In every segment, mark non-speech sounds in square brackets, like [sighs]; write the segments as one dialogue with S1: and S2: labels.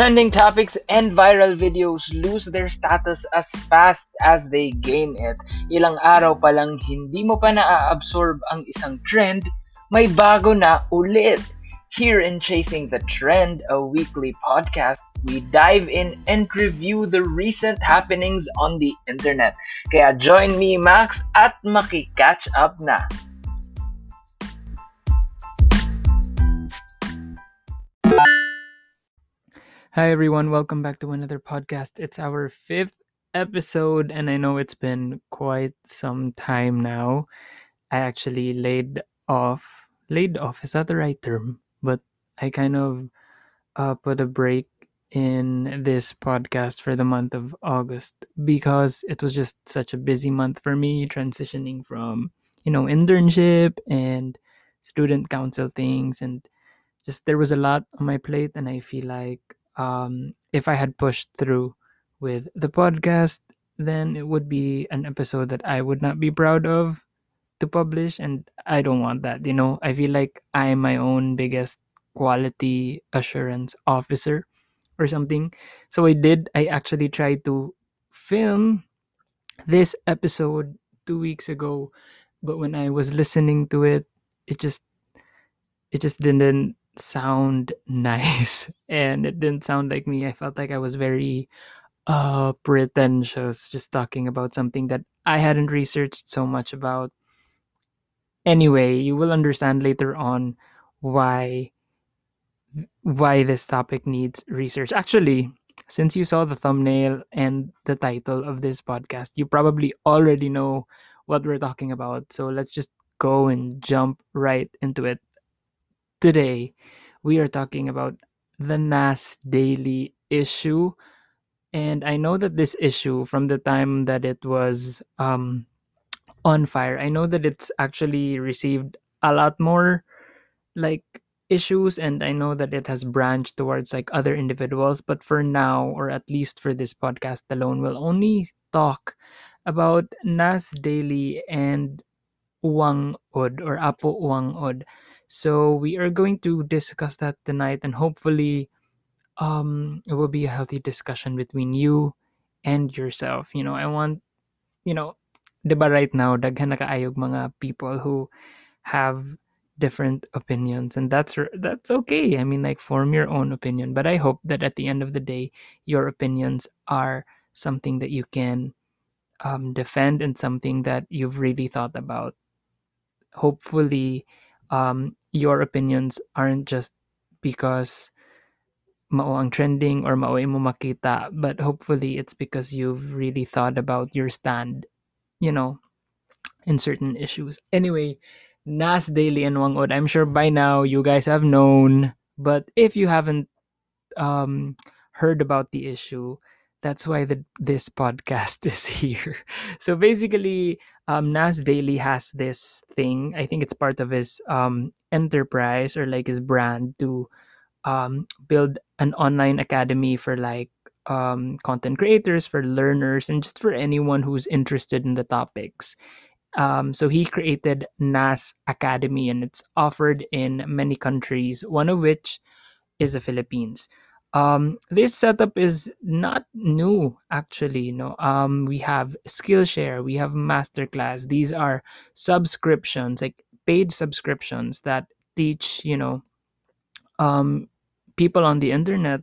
S1: Trending topics and viral videos lose their status as fast as they gain it. Ilang araw pa lang hindi mo pa na-absorb ang isang trend, may bago na ulit. Here in Chasing the Trend, a weekly podcast, we dive in and review the recent happenings on the internet. Kaya join me, Max, at maki-catch up na.
S2: Hi, everyone. Welcome back to another podcast. It's our fifth episode, and I know it's been quite some time now. I actually laid off. Laid off, is that the right term? But I kind of uh, put a break in this podcast for the month of August because it was just such a busy month for me, transitioning from, you know, internship and student council things. And just there was a lot on my plate, and I feel like um, if I had pushed through with the podcast, then it would be an episode that I would not be proud of to publish. And I don't want that. You know, I feel like I'm my own biggest quality assurance officer or something. So I did, I actually tried to film this episode two weeks ago. But when I was listening to it, it just it just didn't sound [laughs] nice and it didn't sound like me. I felt like I was very uh pretentious just talking about something that I hadn't researched so much about. Anyway, you will understand later on why why this topic needs research. Actually, since you saw the thumbnail and the title of this podcast, you probably already know what we're talking about. So let's just go and jump right into it. Today, we are talking about the NAS Daily issue. And I know that this issue, from the time that it was um, on fire, I know that it's actually received a lot more like issues and I know that it has branched towards like other individuals but for now or at least for this podcast alone we'll only talk about Nas Daily and Uwang Od or Apo Whang-Od. So we are going to discuss that tonight and hopefully um it will be a healthy discussion between you and yourself. You know, I want you know, diba right now daghan na kaayog mga people who have different opinions and that's that's okay. I mean like form your own opinion, but I hope that at the end of the day your opinions are something that you can um, defend and something that you've really thought about hopefully um, your opinions aren't just because mao ang trending or mao mo makita but hopefully it's because you've really thought about your stand you know in certain issues. Anyway nas daily and Whang-Od i'm sure by now you guys have known but if you haven't um, heard about the issue that's why the, this podcast [laughs] is here. So basically, um, Nas Daily has this thing. I think it's part of his um, enterprise or like his brand to um, build an online academy for like um, content creators, for learners, and just for anyone who's interested in the topics. Um, so he created NAS Academy, and it's offered in many countries. One of which is the Philippines um this setup is not new actually you know. Um we have skillshare we have masterclass. These are subscriptions like paid subscriptions that teach you know um people on the internet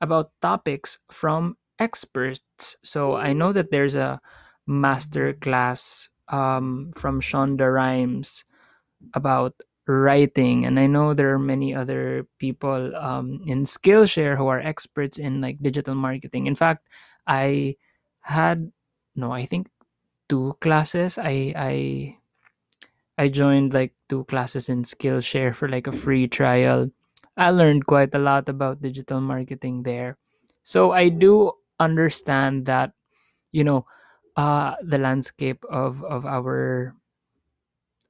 S2: about topics from experts. So i know that there's a masterclass um from shonda rhimes about writing and i know there are many other people um, in skillshare who are experts in like digital marketing. In fact i had no i think two classes. I i i joined like two classes in skillshare for like a free trial. I learned quite a lot about digital marketing there. So i do understand that you know uh the landscape of of our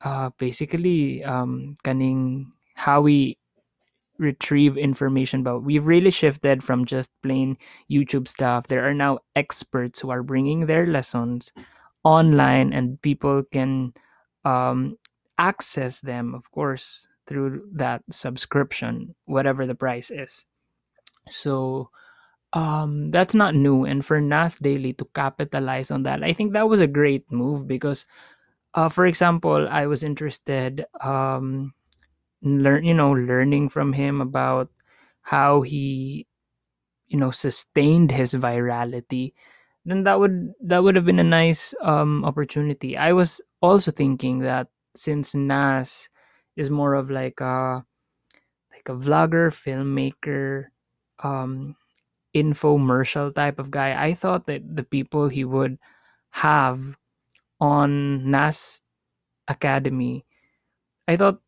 S2: uh, basically um, kaning how we retrieve information but we've really shifted from just plain youtube stuff. There are now experts who are bringing their lessons online and people can um, access them of course through that subscription whatever the price is. So um that's not new and for nas daily to capitalize on that i think that was a great move because uh for example i was interested um learn you know learning from him about how he you know sustained his virality. Then that would that would have been a nice um opportunity. I was also thinking that since nas is more of like a like a vlogger filmmaker um infomercial type of guy i thought that the people he would have on nas academy. I thought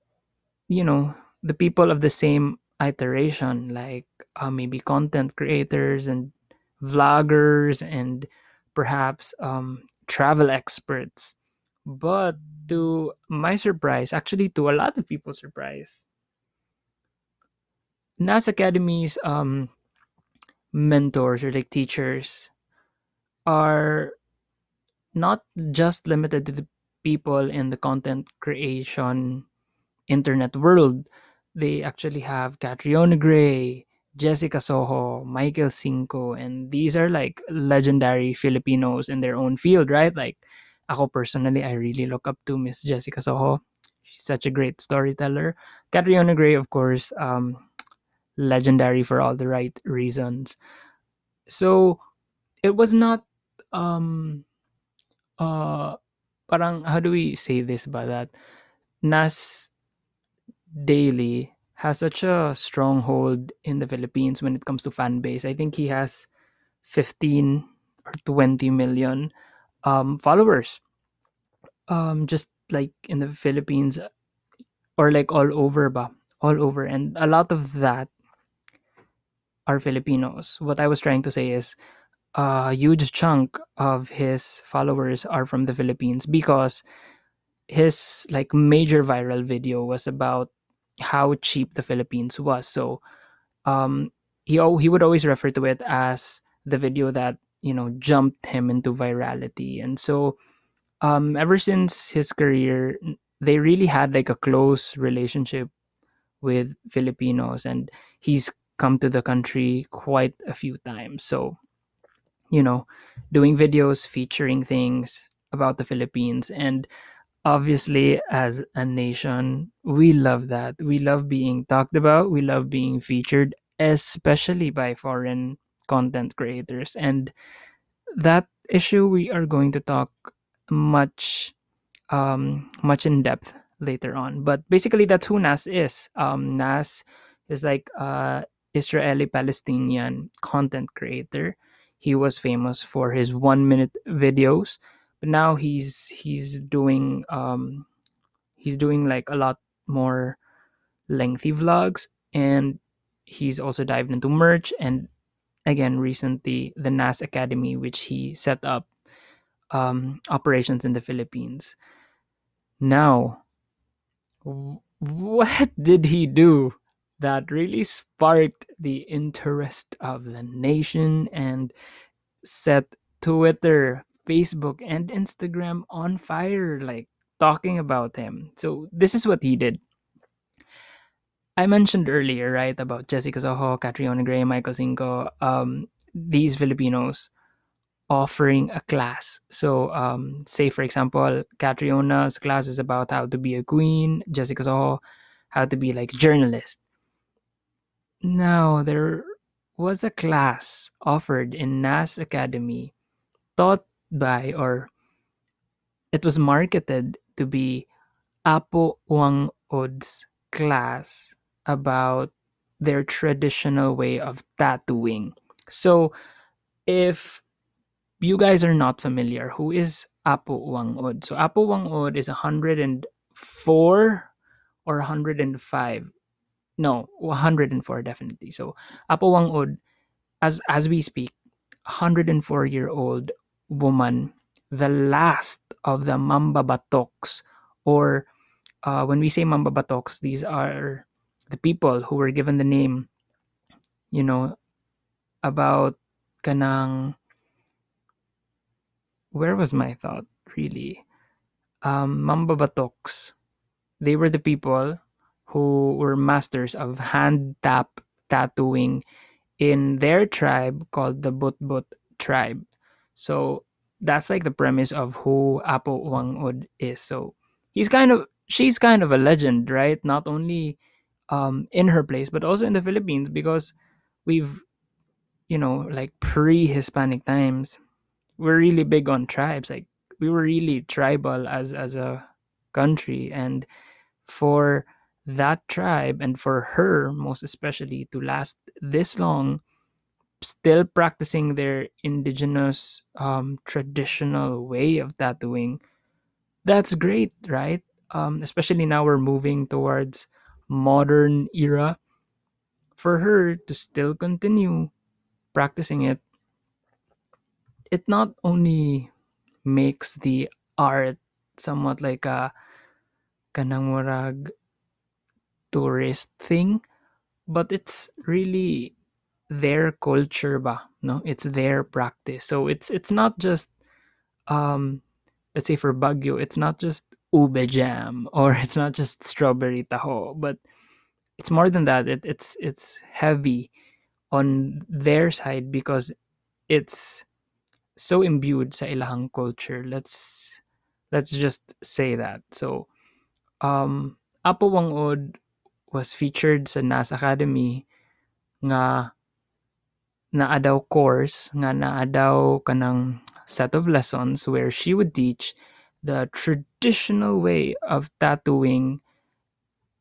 S2: you know the people of the same iteration like uh, maybe content creators and vloggers and perhaps um, travel experts. But to my surprise actually to a lot of people's surprise nas academy's um, mentors or like teachers are not just limited to the people in the content creation internet world. They actually have Catriona Gray, Jessica Soho, Michael Cinco, and these are like legendary Filipinos in their own field, right? Like, ako personally, I really look up to Miss Jessica Soho. She's such a great storyteller. Catriona Gray, of course, um, legendary for all the right reasons. So, it was not, um, uh, parang, how do we say this by that? Nas Daily has such a stronghold in the Philippines when it comes to fan base. I think he has 15 or 20 million um, followers. Um, just like in the Philippines or like all over ba, all over and a lot of that are Filipinos. What I was trying to say is a huge chunk of his followers are from the Philippines because his like major viral video was about how cheap the Philippines was. So um, he he would always refer to it as the video that you know jumped him into virality, and so um, ever since his career, they really had like a close relationship with Filipinos, and he's come to the country quite a few times. So you know, doing videos featuring things about the Philippines. And obviously as a nation we love that. We love being talked about. We love being featured especially by foreign content creators. And that issue we are going to talk much um much in depth later on. But basically that's who nas is. Um nas is like a israeli palestinian content creator he was famous for his one minute videos but now he's he's doing um he's doing like a lot more lengthy vlogs and he's also dived into merch and again recently the nas academy which he set up um operations in the philippines. Now what [laughs] did he do that really sparked the interest of the nation and set twitter Facebook and Instagram on fire, like talking about him. So this is what he did. I mentioned earlier, right, about Jessica Soho, Catriona Gray, Michael Cinco, um, these Filipinos offering a class. So, um, say for example, Catriona's class is about how to be a queen, Jessica Soho, how to be like journalist. Now, there was a class offered in NAS Academy taught by or it was marketed to be Apo Wang Od's class about their traditional way of tattooing. So if you guys are not familiar, who is Apo Whang-Od? So Apo Whang-Od is 104 or 105. No, 104 definitely. So Apo Whang-Od, as as we speak, 104 year old woman, the last of the Mambabatoks, or uh, when we say Mambabatoks, these are the people who were given the name, you know, about kanang. Where was my thought really? Um, Mambabatoks, they were the people who were masters of hand tap tattooing in their tribe called the Butbut tribe. So that's like the premise of who Apo Whang-Od is. So he's kind of she's kind of a legend, right? Not only um, in her place, but also in the Philippines because we've, you know, like pre-Hispanic times, we're really big on tribes. Like we were really tribal as as a country, and for that tribe and for her most especially to last this long still practicing their indigenous um, traditional way of tattooing that's great right? Um, especially now we're moving towards modern era. For her to still continue practicing it it not only makes the art somewhat like a kanang murag tourist thing but it's really their culture ba no? It's their practice. So it's it's not just um let's say for Baguio it's not just ube jam [laughs] or it's not just strawberry taho but it's more than that. It, it's it's heavy on their side because it's so imbued sa ilahang culture. Let's let's just say that. So um Apo Whang-Od was featured sa NAS Academy nga naa daw course nga naa daw kanang set of lessons where she would teach the traditional way of tattooing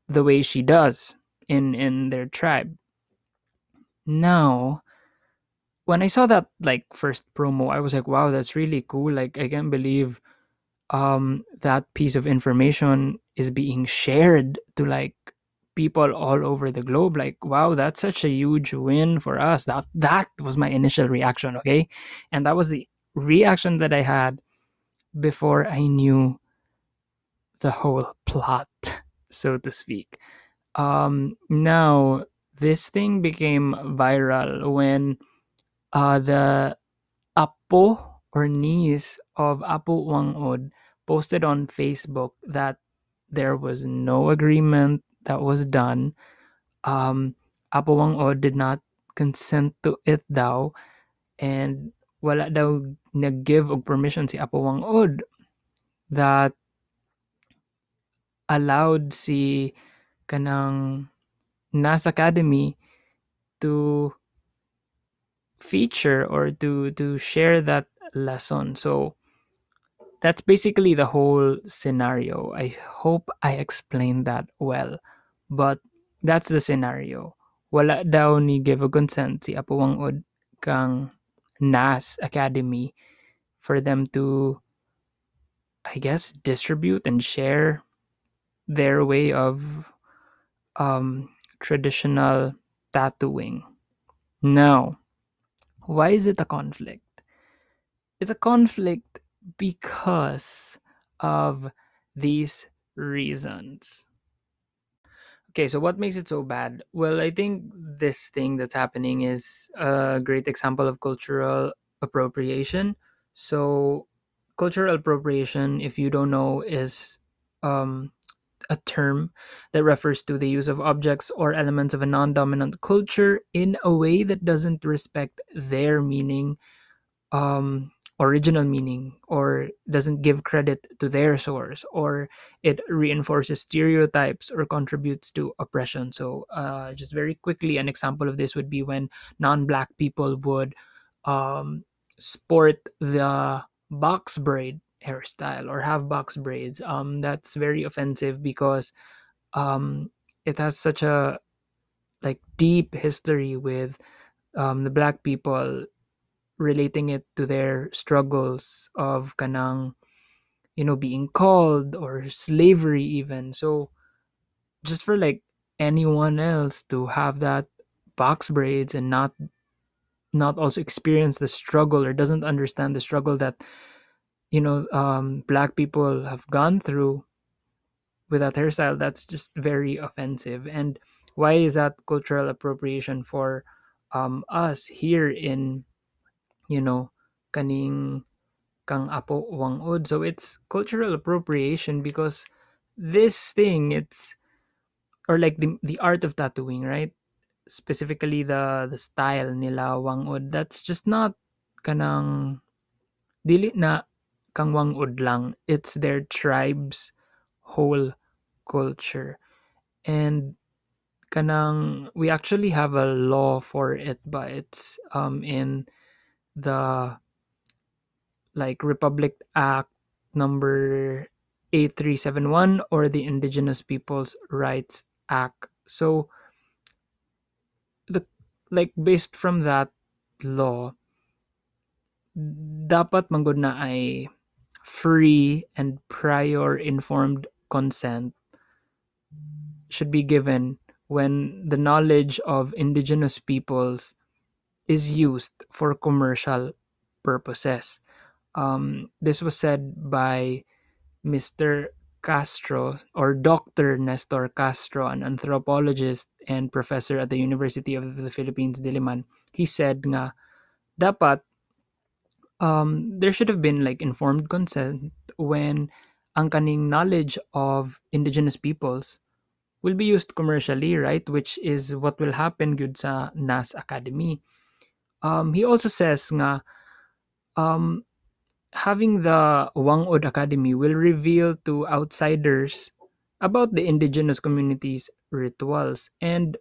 S2: the way she does in in their tribe. Now, when I saw that like first promo, I was like, wow, that's really cool. Like I can't believe um that piece of information is being shared to like people all over the globe like wow that's such a huge win for us. That that was my initial reaction okay? And that was the reaction that i had before i knew the whole plot [laughs] so to speak. Um now this thing became viral when uh the apo or niece of apo Whang-Od posted on facebook that there was no agreement that was done, um, Apo Whang-Od did not consent to it daw and wala daw nag-give og permission si Apo Whang-Od that allowed si kanang NAS Academy to feature or to to share that lesson. So that's basically the whole scenario. I hope I explained that well. But that's the scenario. Wala daw ni give a consent si Apo Whang-Od kang NAS Academy for them to I guess distribute and share their way of um, traditional tattooing. Now, why is it a conflict? It's a conflict because of these reasons. Okay, so what makes it so bad? Well, I think this thing that's happening is a great example of cultural appropriation. So, cultural appropriation, if you don't know, is um, a term that refers to the use of objects or elements of a non dominant culture in a way that doesn't respect their meaning um, original meaning or doesn't give credit to their source or it reinforces stereotypes or contributes to oppression. So uh, just very quickly an example of this would be when non-black people would um, sport the box braid hairstyle or have box braids. Um, that's very offensive because um, it has such a like deep history with um, the black people relating it to their struggles of kanang you know being called or slavery even. So just for like anyone else to have that box braids and not not also experience the struggle or doesn't understand the struggle that you know um, black people have gone through with that hairstyle that's just very offensive. And why is that cultural appropriation for um, us here in you know, kaning kang apo Whang-Od. So it's cultural appropriation because this thing, it's or like the the art of tattooing, right? specifically the the style nila Whang-Od that's just not kanang dili na kang Whang-Od lang it's their tribe's whole culture and kanang we actually have a law for it but it's um in the like Republic Act number 8371 or the Indigenous Peoples Rights Act. So the like based from that law dapat manggod na ay free and prior informed consent should be given when the knowledge of indigenous peoples is used for commercial purposes. Um, this was said by Mr. Castro or Dr. Nestor Castro, an anthropologist and professor at the University of the Philippines, Diliman. He said nga, dapat um, there should have been like informed consent when ang kaning knowledge of indigenous peoples will be used commercially, right? Which is what will happen good sa NAS Academy. Um, he also says nga um, having the Whang-Od Academy will reveal to outsiders about the indigenous communities' rituals and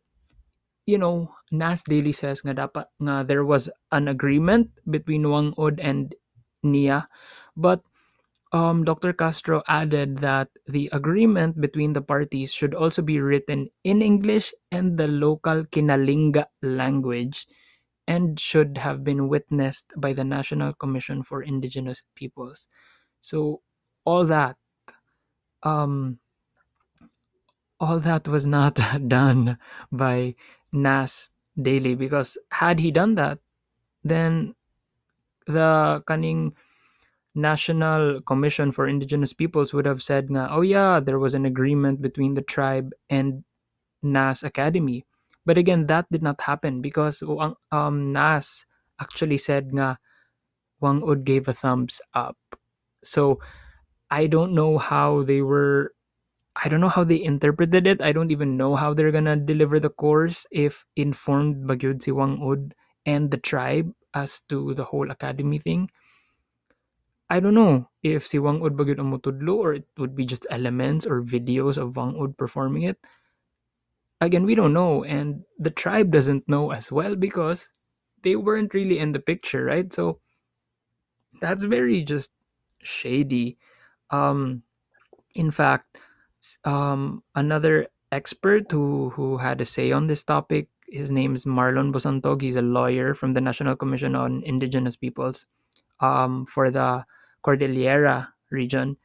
S2: you know Nas Daily says nga dapat nga there was an agreement between Whang-Od and Nia but um, Dr. Castro added that the agreement between the parties should also be written in English and the local Kinalinga language and should have been witnessed by the National Commission for Indigenous Peoples. So all that um all that was not [laughs] done by Nas Daily because had he done that then the kaning National Commission for Indigenous Peoples would have said oh yeah, there was an agreement between the tribe and NAS Academy. But again, that did not happen because um, NAS actually said nga Whang-Od gave a thumbs up. So I don't know how they were I don't know how they interpreted it. I don't even know how they're gonna deliver the course if informed bagyud si Whang-Od and the tribe as to the whole academy thing. I don't know if si Whang-Od ba ang mutudlo or it would be just elements or videos of Whang-Od performing it. Again, we don't know, and the tribe doesn't know as well because they weren't really in the picture, right? So that's very just shady. Um, in fact, um, another expert who who had a say on this topic, his name is Marlon Bosantog. He's a lawyer from the National Commission on Indigenous Peoples um, for the Cordillera region,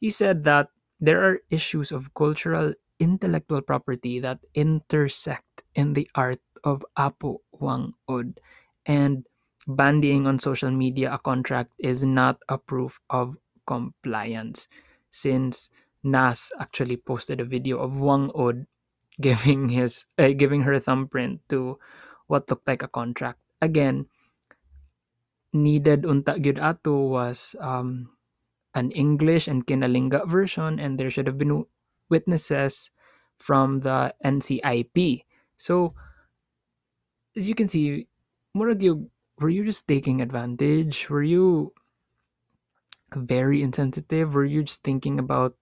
S2: he said that there are issues of cultural intellectual property that intersect in the art of Apu Wang Ud, and bandying on social media a contract is not a proof of compliance, since Nas actually posted a video of Whang-Od [laughs] giving his uh, giving her thumbprint to what looked like a contract. Again, needed unta gyud ato was um, an English and Kinalinga version, and there should have been witnesses from the NCIP. So, as you can see, murag were you just taking advantage? Were you very insensitive? Were you just thinking about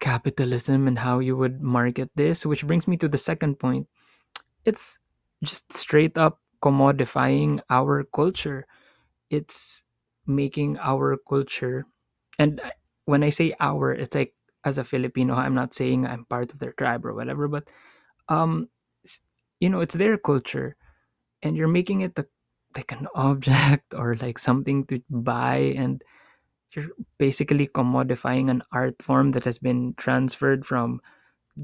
S2: capitalism and how you would market this? Which brings me to the second point. It's just straight up commodifying our culture. It's making our culture, and when I say our, it's like as a Filipino, I'm not saying I'm part of their tribe or whatever, but um, you know, it's their culture, and you're making it a, like an [laughs] object or like something to buy, and you're basically commodifying an art form that has been transferred from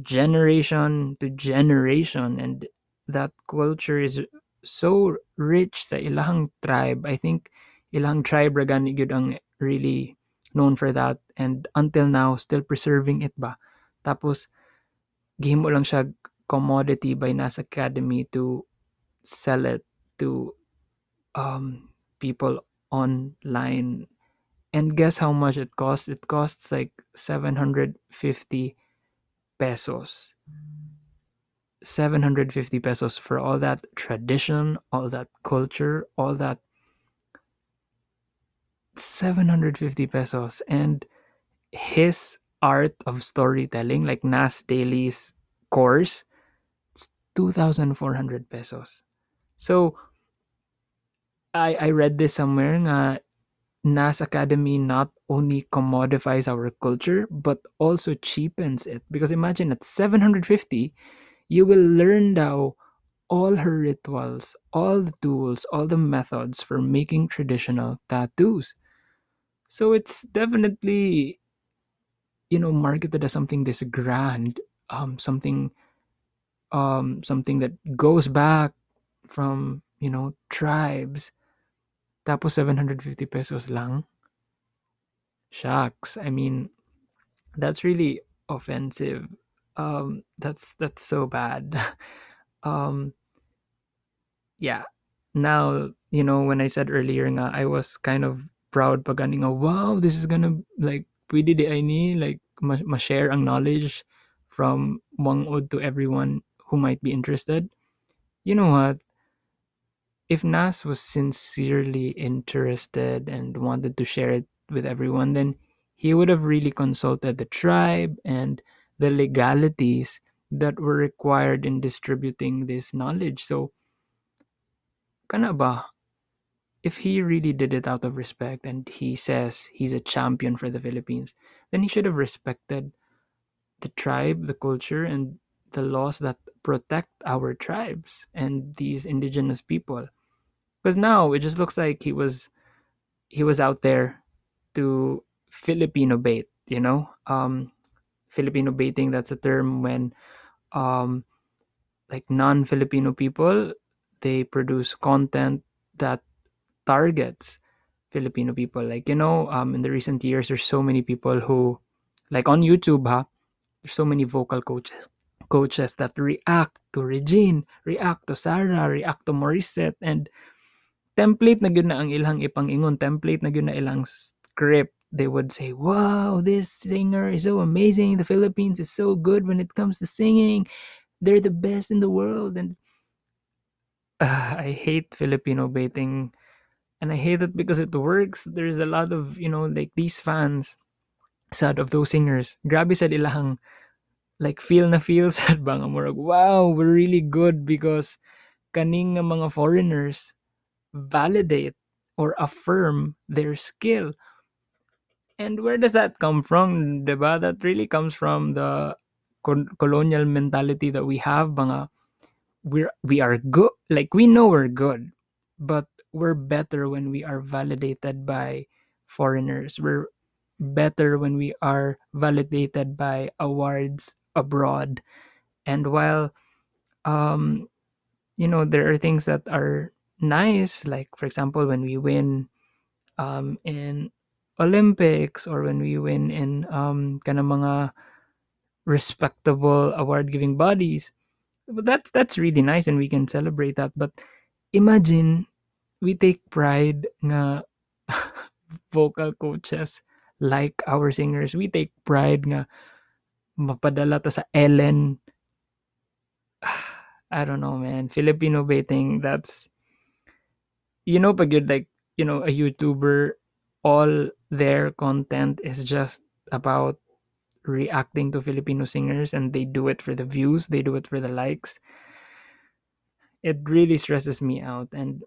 S2: generation to generation, and that culture is so rich sa ilang tribe. I think ilang tribe ra gani gyud ang really known for that and until now still preserving it ba. Tapos gihimo lang siya commodity by NAS Academy to sell it to um, people online. And guess how much it costs? It costs like 750 pesos. 750 pesos for all that tradition, all that culture, all that 750 pesos and his art of storytelling like Nas Daily's course it's 2400 pesos. So I I read this somewhere nga Nas Academy not only commodifies our culture but also cheapens it because imagine at 750 you will learn now all her rituals, all the tools, all the methods for making traditional tattoos. So it's definitely you know marketed as something this grand, um something um something that goes back from, you know, tribes. Tapos 750 pesos lang. Shucks. I mean, that's really offensive. Um that's that's so bad. [laughs] um yeah. Now, you know, when I said earlier nga, I was kind of proud pag nga, wow, this is gonna like pwede di ay ni like ma- ma-share ang knowledge from Whang-Od to everyone who might be interested. You know what? If Nas was sincerely interested and wanted to share it with everyone, then he would have really consulted the tribe and the legalities that were required in distributing this knowledge. So, kana ba? If he really did it out of respect and he says he's a champion for the Philippines, then he should have respected the tribe, the culture, and the laws that protect our tribes and these indigenous people. Because now it just looks like he was he was out there to Filipino bait, you know? Um Filipino baiting, that's a term when um like non-Filipino people they produce content that targets Filipino people. Like, you know, um in the recent years there's so many people who like on YouTube, ha, there's so many vocal coaches coaches that react to Regine, react to Sarah, react to Morissette, and template na gyud na ang ilang ipangingon, template na gyud na ilang script. They would say, wow, this singer is so amazing. The Philippines is so good when it comes to singing. They're the best in the world. And uh, [sighs] I hate Filipino baiting. And I hate it because it works. There's a lot of, you know, like these fans sad of those singers. Grabe sa ilang like feel na feel [laughs] sad ba nga? Wow we're really good because kaning mga foreigners validate or affirm their skill. And where does that come from diba that really comes from the colonial mentality that we have mga we're we are good like we know we're good but we're better when we are validated by foreigners. We're better when we are validated by awards abroad. And while um you know there are things that are nice like for example when we win um in olympics or when we win in um kana mga respectable award giving bodies but that's that's really nice and we can celebrate that. But imagine we take pride nga [laughs] vocal coaches like our singers we take pride nga mapadala ta sa Ellen. [sighs] I don't know, man. Filipino baiting, that's you know, pag you're like, you know, a YouTuber, all their content is just about reacting to Filipino singers and they do it for the views, they do it for the likes. It really stresses me out and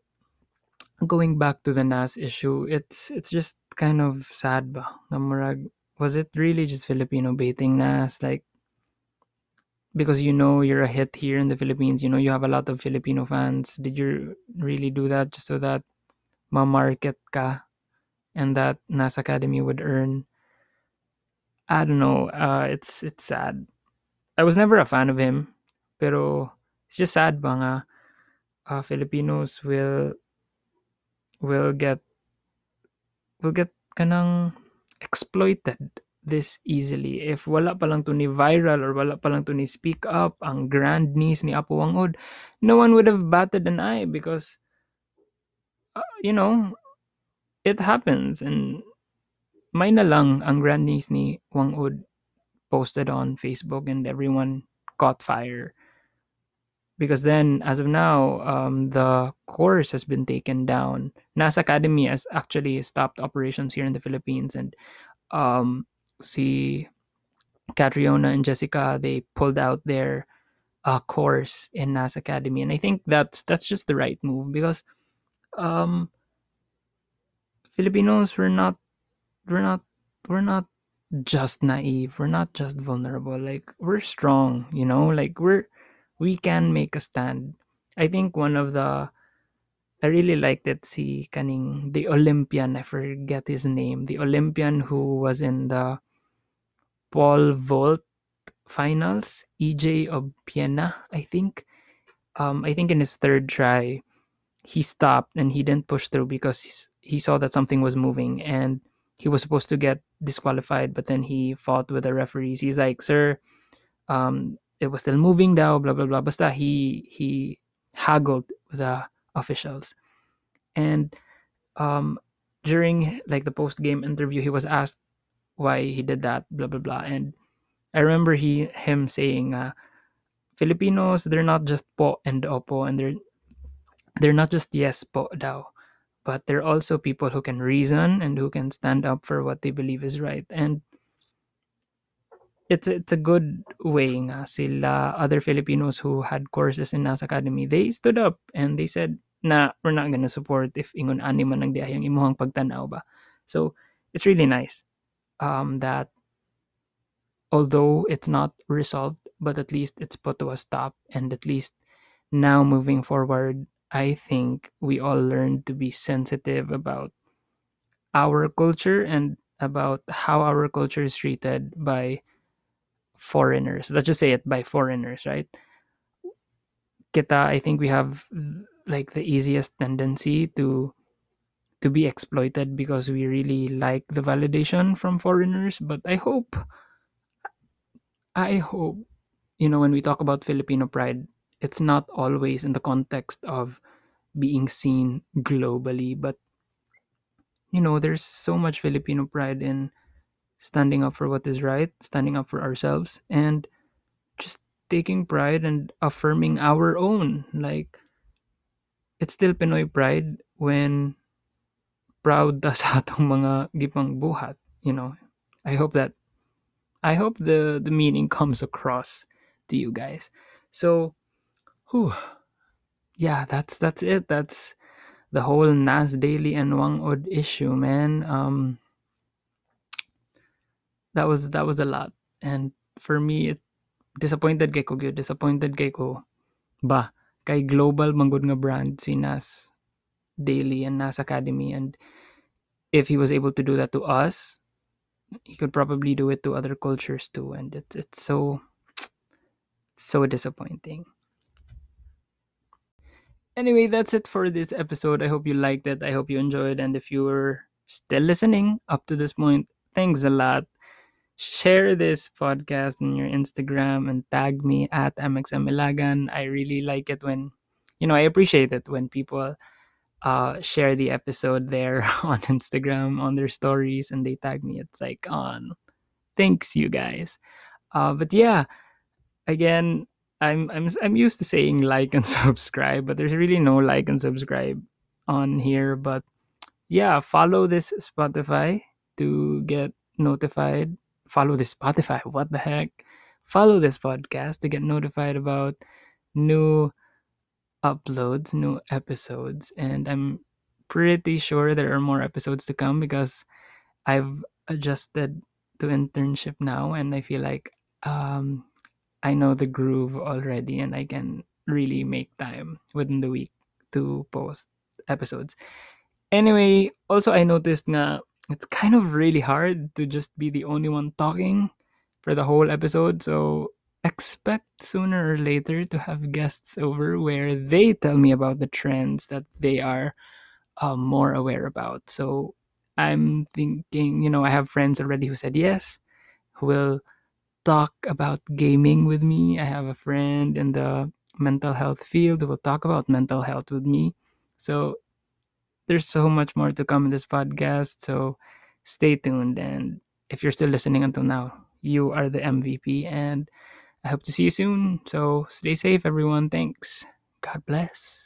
S2: going back to the Nas issue, it's it's just kind of sad ba. Namurag was it really just Filipino baiting Nas? Like, because you know you're a hit here in the Philippines, you know you have a lot of Filipino fans. Did you really do that just so that ma-market ka and that Nas Academy would earn? I don't know. Uh, it's it's sad. I was never a fan of him, pero it's just sad ba nga uh, Filipinos will will get will get kanang exploited this easily. If wala pa lang to ni viral or wala pa lang to ni speak up ang grand niece ni Apo Wangod, no one would have batted an eye because uh, you know, it happens and may na lang ang grand niece ni Wangod posted on Facebook and everyone caught fire. Because then as of now um, the course has been taken down. Nas academy has actually stopped operations here in the philippines and um, see catriona and jessica they pulled out their uh, course in nas academy. And i think that's that's just the right move because um, filipinos we're not we're not we're not just naive. We're not just vulnerable. Like we're strong you know? Like we're we can make a stand. I think one of the i really liked it see kaning the olympian i forget his name the olympian who was in the pole vault finals ej obiena i think. Um i think in his third try he stopped and he didn't push through because he saw that something was moving and he was supposed to get disqualified but then he fought with the referees. He's like sir um it was still moving daw blah blah blah basta he he haggled with the officials. And um during like the post game interview he was asked why he did that blah blah blah. And i remember he him saying uh, filipinos they're not just po and opo and they're they're not just yes po daw. But they're also people who can reason and who can stand up for what they believe is right. And it's it's a good way nga sila other Filipinos who had courses in NAS Academy they stood up and they said na we're not gonna support if ingon ani man ang diayang imuhang pagtanaw ba. So it's really nice um, that although it's not resolved but at least it's put to a stop and at least now moving forward I think we all learned to be sensitive about our culture and about how our culture is treated by foreigners. Let's just say it by foreigners, right? Kita, I think we have like the easiest tendency to to be exploited because we really like the validation from foreigners. But I hope, I hope, you know, when we talk about Filipino pride, it's not always in the context of being seen globally, but you know, there's so much Filipino pride in standing up for what is right, standing up for ourselves, and just taking pride and affirming our own. Like, it's still Pinoy pride when proud ta [laughs] sa atong mga gipang buhat, you know. I hope that I hope the the meaning comes across to you guys. So, whew, yeah, that's that's it. That's the whole Nas Daily and Whang-Od issue, man. Um, that was that was a lot, and for me, it disappointed kay ko. Disappointed kay ko ba kay global manggod nga brand si Nas Daily and Nas Academy, and if he was able to do that to us, he could probably do it to other cultures too, and it's it's so so disappointing. Anyway, that's it for this episode. I hope you liked it. I hope you enjoyed. And if you were still listening up to this point, thanks a lot. Share this podcast on your Instagram and tag me at MXMilagan. I really like it when, you know, I appreciate it when people uh, share the episode there [laughs] on Instagram on their stories and they tag me. It's like on. Thanks, you guys. Uh, but yeah, again, I'm I'm I'm used to saying [laughs] like and subscribe, but there's really no like and subscribe on here. But yeah, follow this Spotify to get notified. Follow this Spotify. [laughs] What the heck? Follow this podcast to get notified about new uploads, new episodes, and I'm pretty sure there are more episodes to come because I've adjusted to internship now, and I feel like um I know the groove already and I can really make time within the week to post episodes. Anyway, also I noticed nga it's kind of really hard to just be the only one talking for the whole episode. So expect sooner or later to have guests over where they tell me about the trends that they are uh, more aware about. So I'm thinking, you know, I have friends already who said yes, who will talk about gaming with me. I have a friend in the mental health field who will talk about mental health with me. So there's so much more to come in this podcast. So stay tuned. And if you're still listening until now, you are the MVP. And I hope to see you soon. So stay safe, everyone. Thanks. God bless.